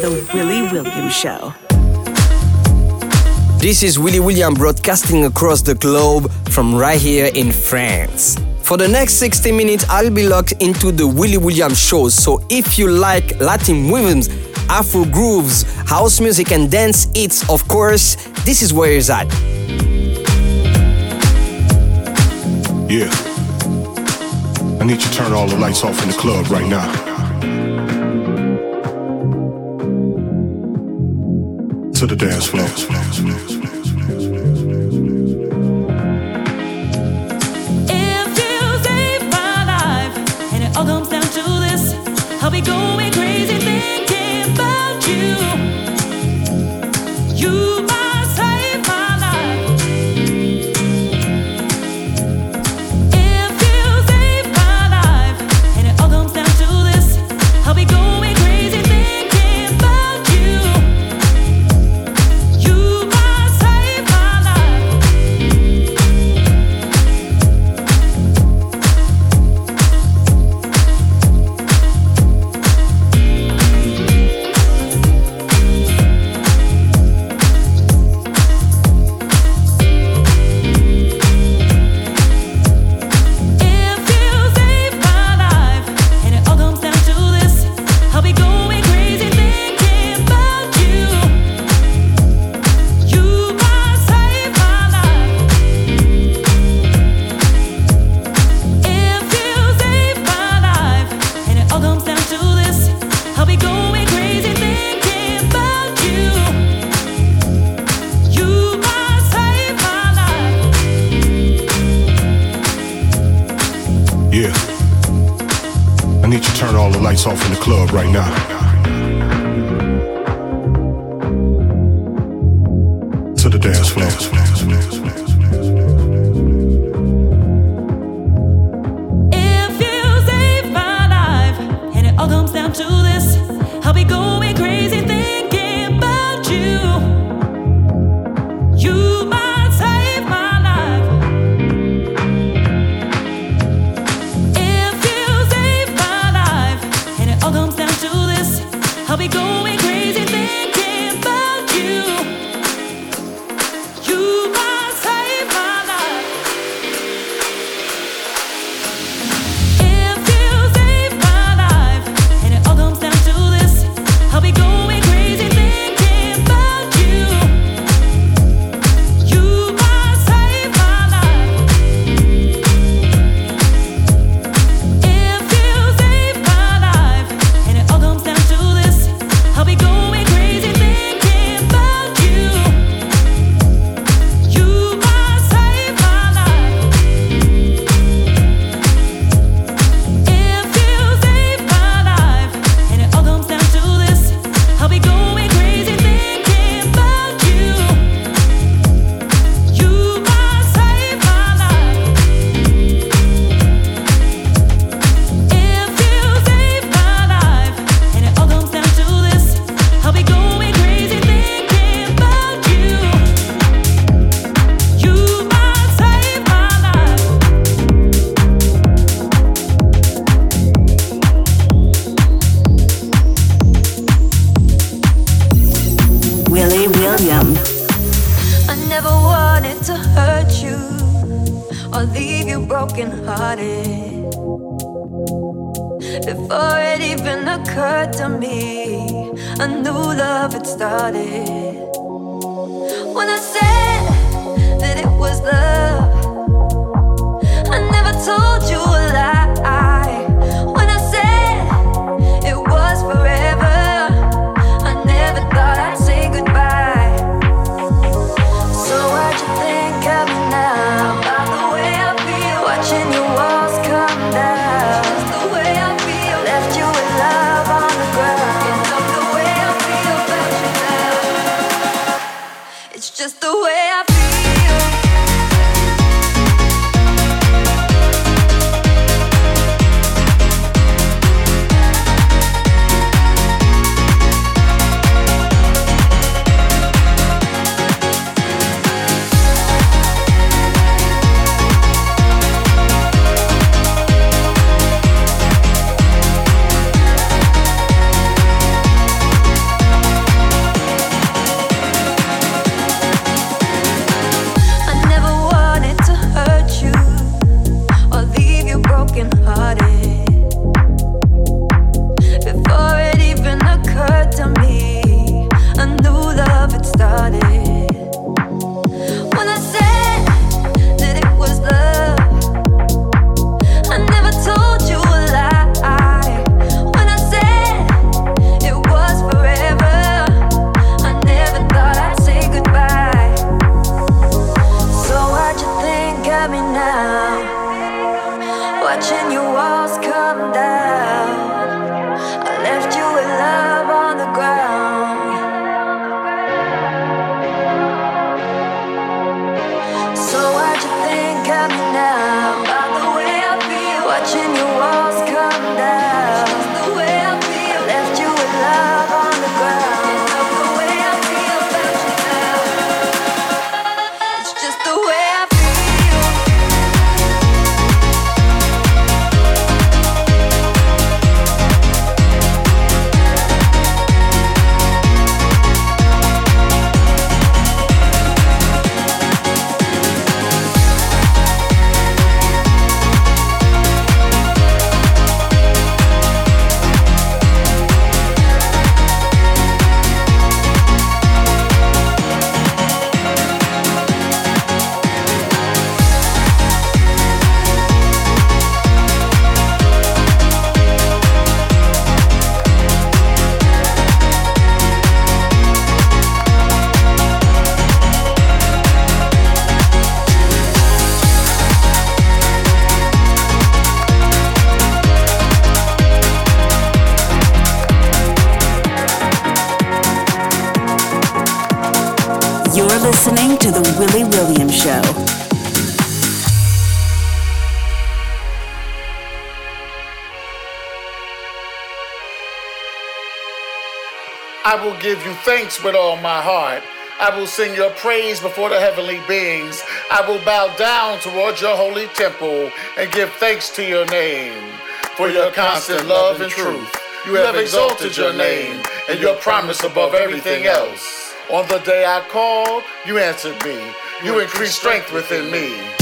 The Willy William Show. This is Willy William broadcasting across the globe from right here in France. For the next 60 minutes, I'll be locked into the Willy William show. So if you like Latin rhythms, Afro grooves, house music, and dance hits, of course, this is where it's at. Yeah. I need you to turn all the lights off in the club right now. To the dance floor. Give you thanks with all my heart. I will sing your praise before the heavenly beings. I will bow down towards your holy temple and give thanks to your name. For your constant love and truth, you have exalted your name and your promise above everything else. On the day I called, you answered me. You increased strength within me. Electronic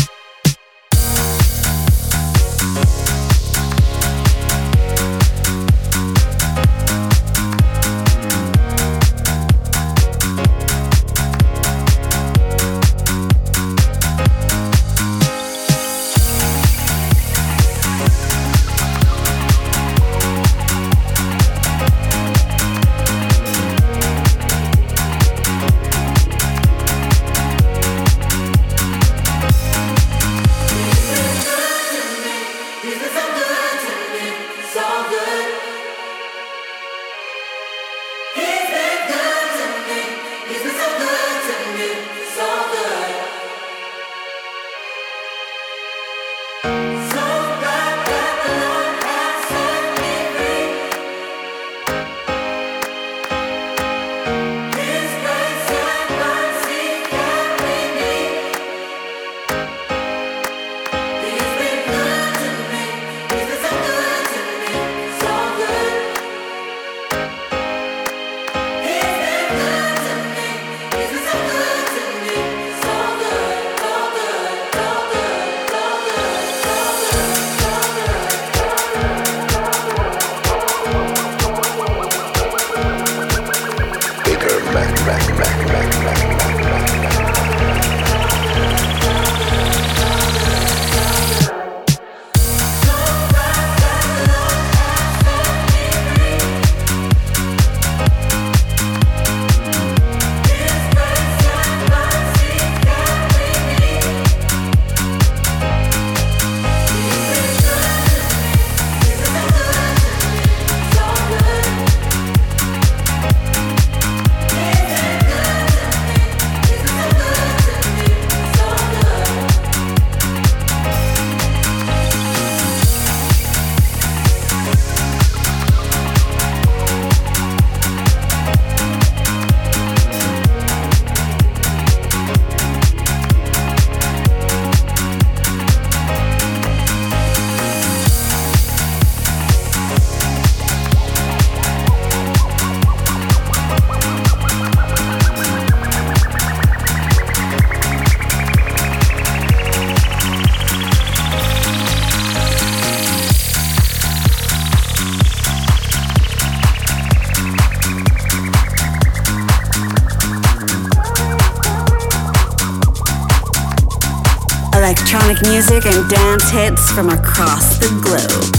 music and dance hits from across the globe.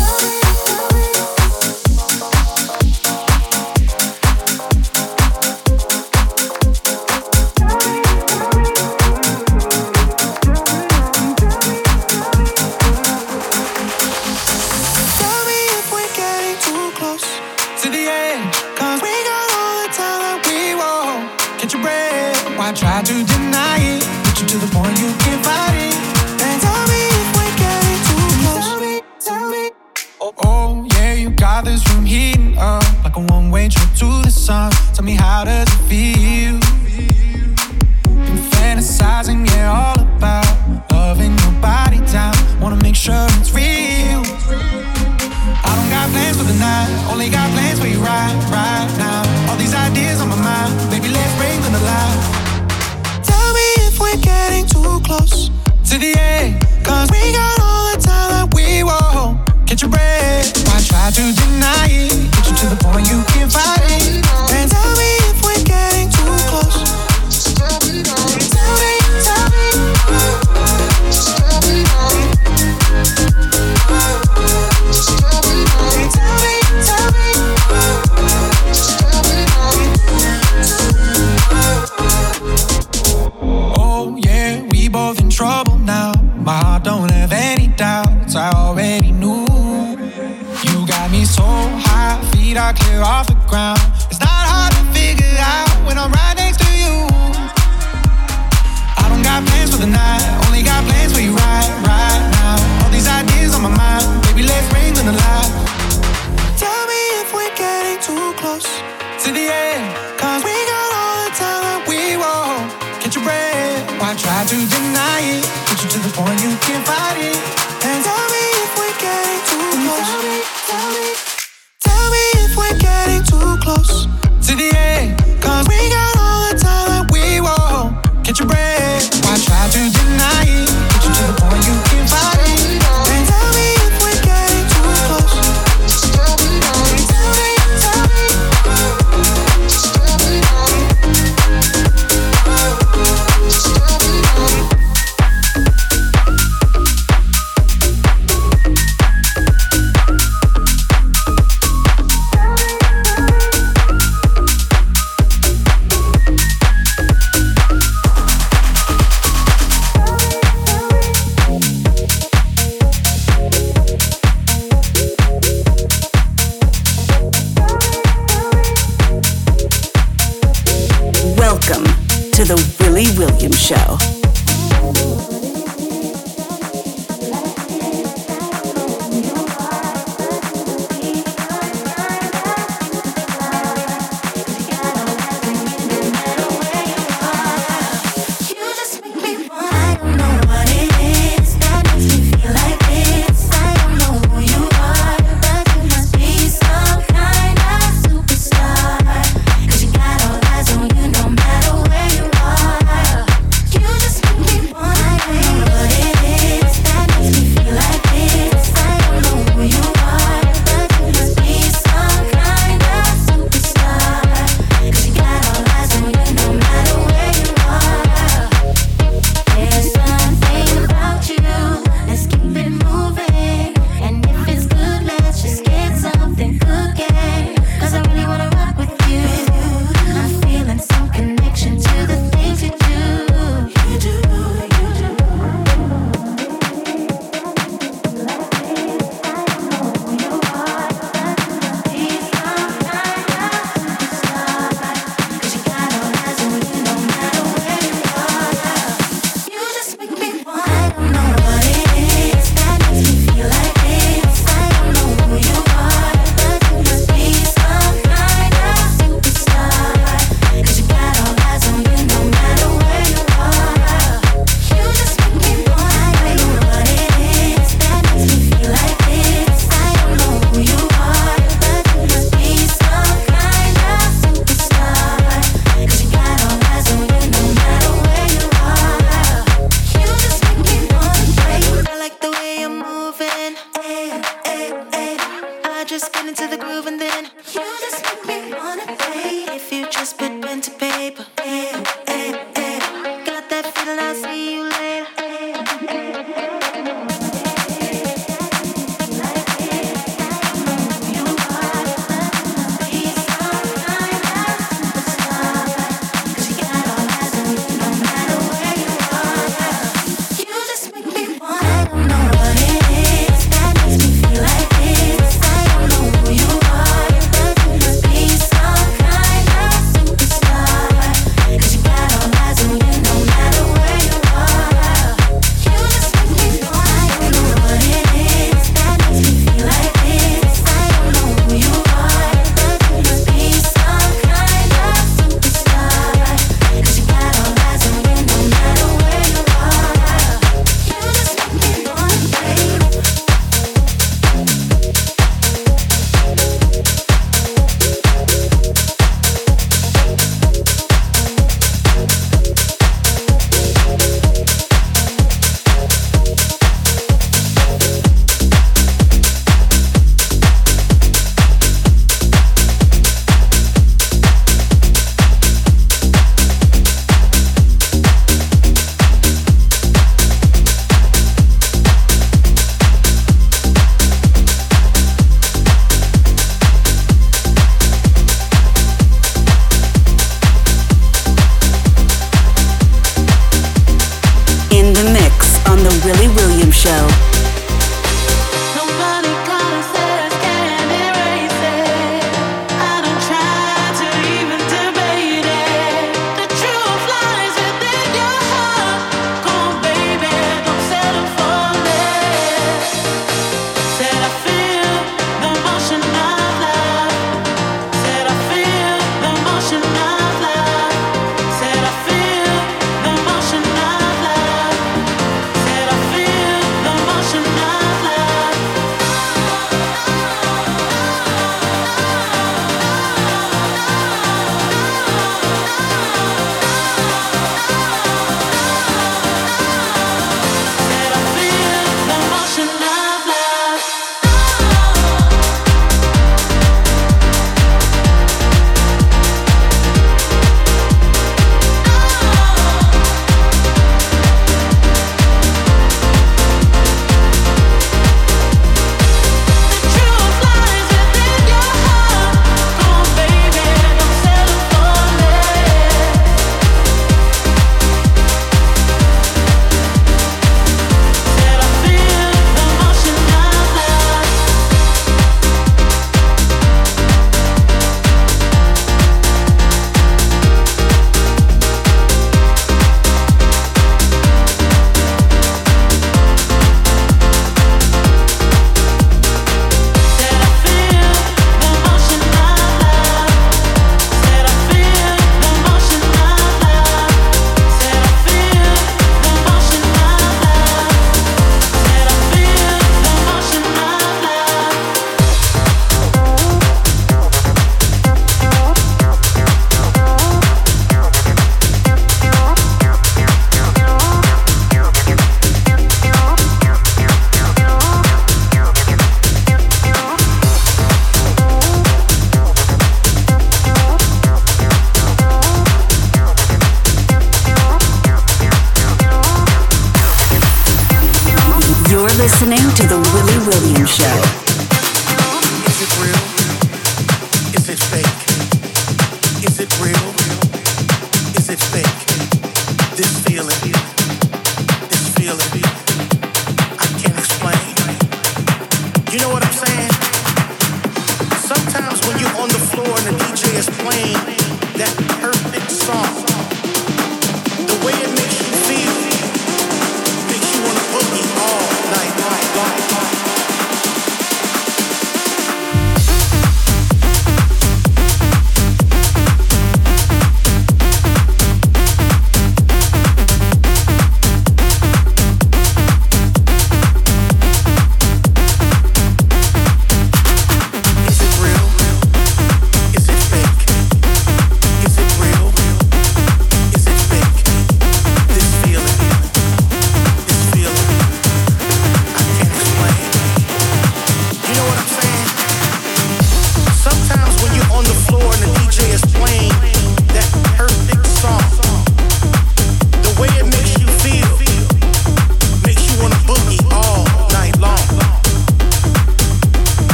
I try to deny it, put you to the point you can't fight it.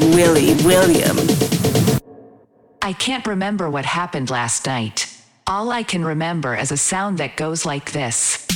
Willy William. I can't remember what happened last night. All I can remember is a sound that goes like this.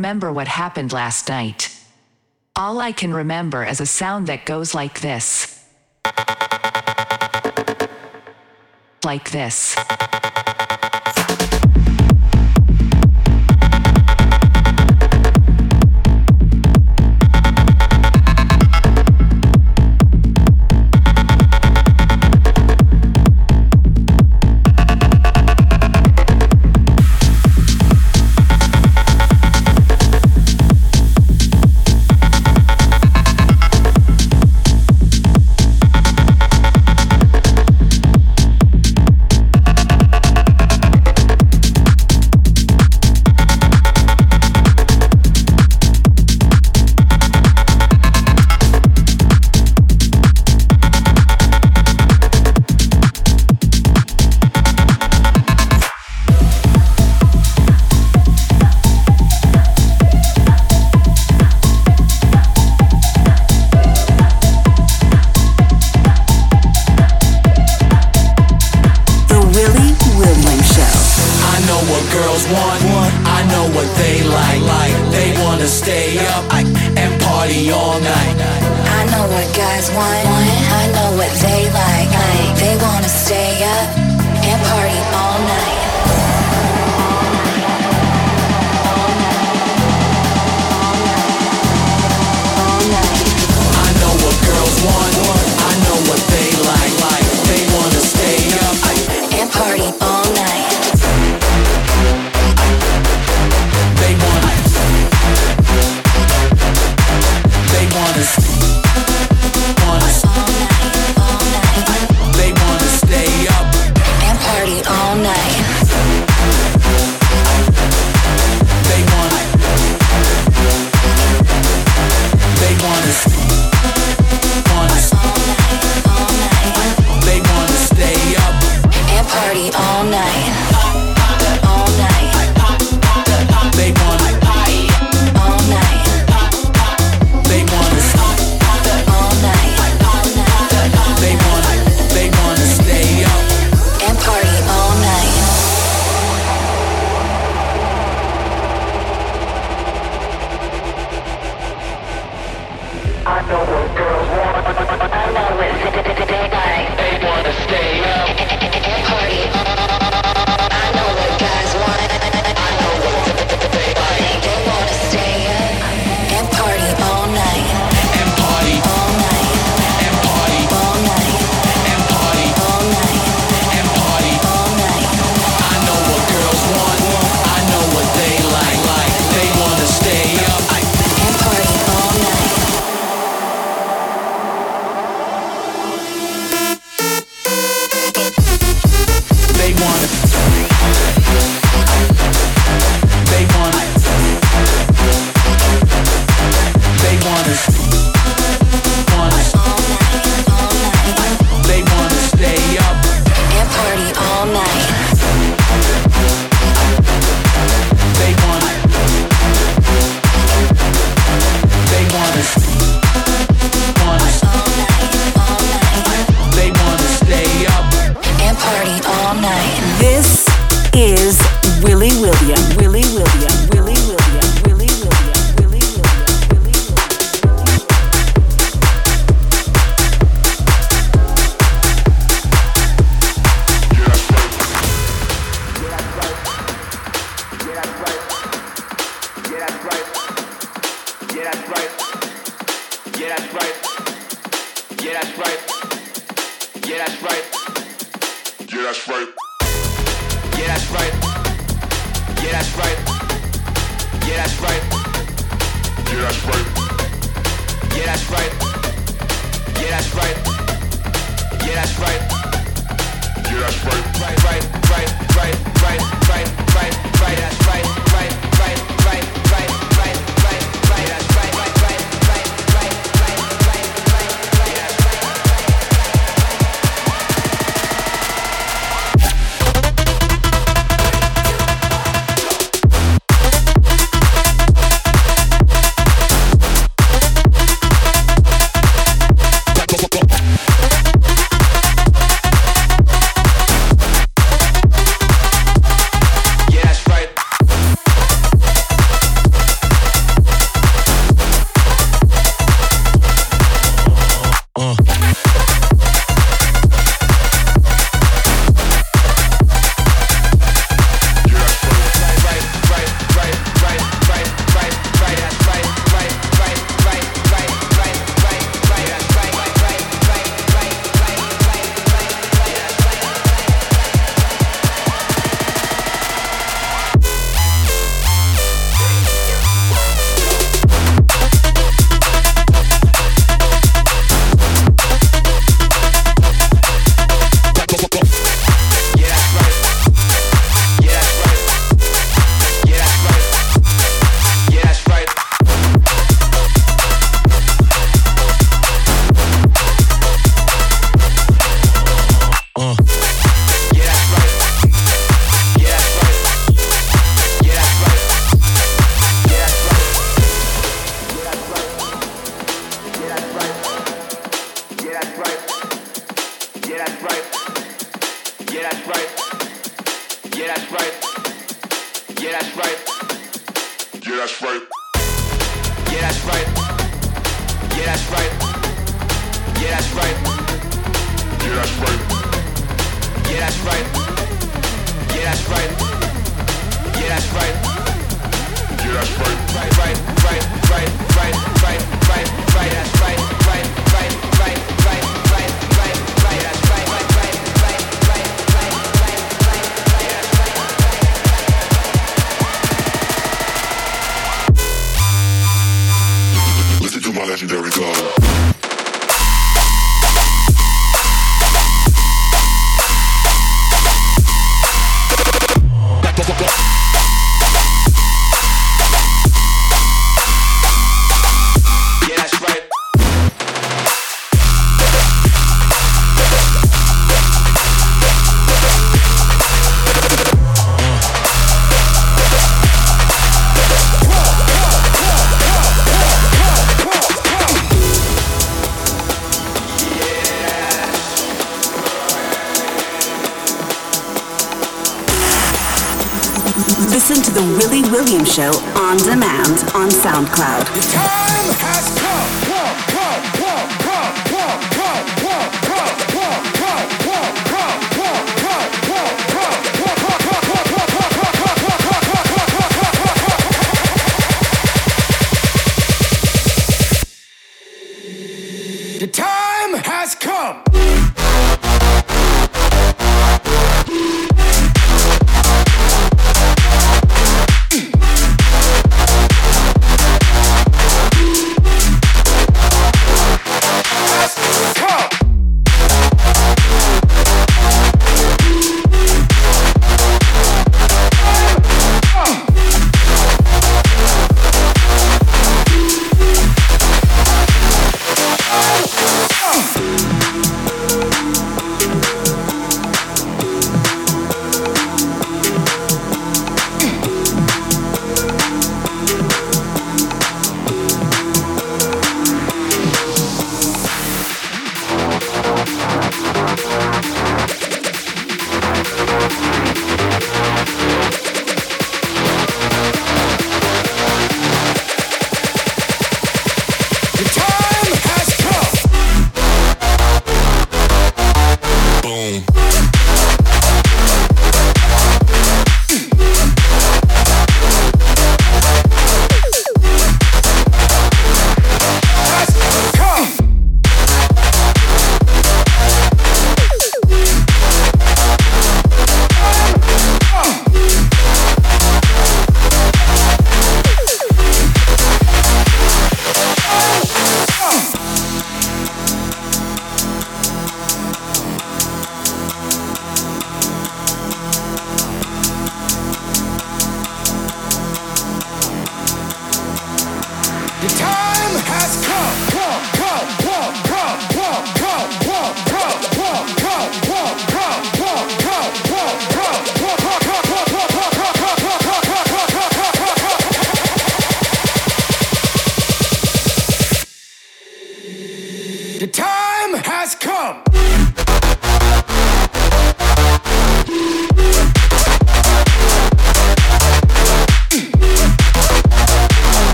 remember what happened last night. All I can remember is a sound that goes like this. Like this.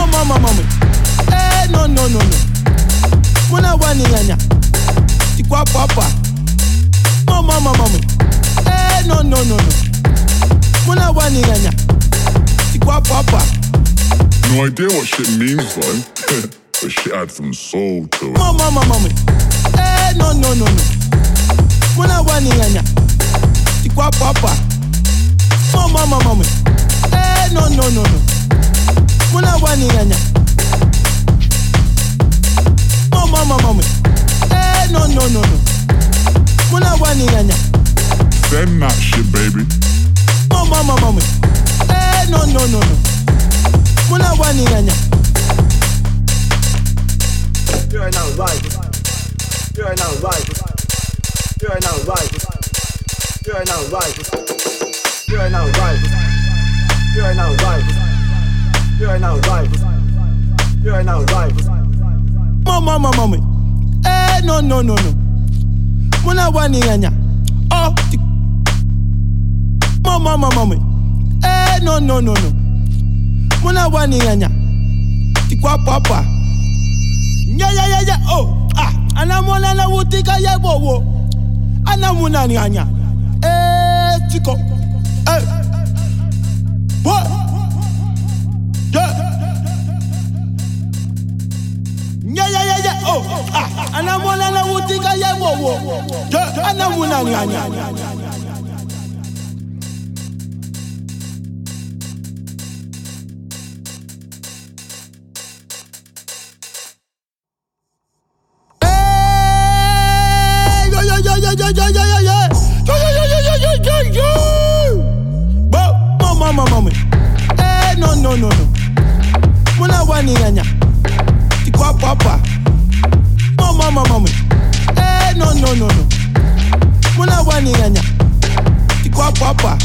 Oh, mama mama. Eh no no no no. Muna wani yanya tikwa papa. Oh, mama mama. Eh no no no no. Muna wani yanya tikwa papa. No idea what shit means though but shit had some soul to it. Oh, mama mama. Eh no no no no. Muna wani yanya tikwa papa. Mama mama. Mwe eh no no no no. Send that shit, baby. Mama mama mama. Eh no no no no. Muna wani yanya. You are now right. You are now right. You are now right. You are now right. You are now right. You are now right. You are now right. You are now right. Mama mama mama. Eh no tiko. Eh. What? nyeyeyeye o anamolana wutika ye wowo anawunanganya ni anya. Ti kwa papa mama mama mama. Eh no no no no. Muna wa ni anya. Ti kwa papa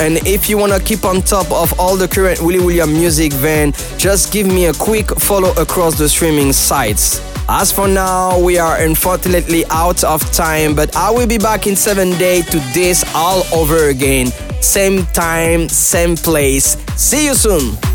and if you wanna keep on top of all the current Willy William music, then just give me a quick follow across the streaming sites. As for now, we are unfortunately out of time, but I will be back in seven days to this all over again. Same time, same place. See you soon.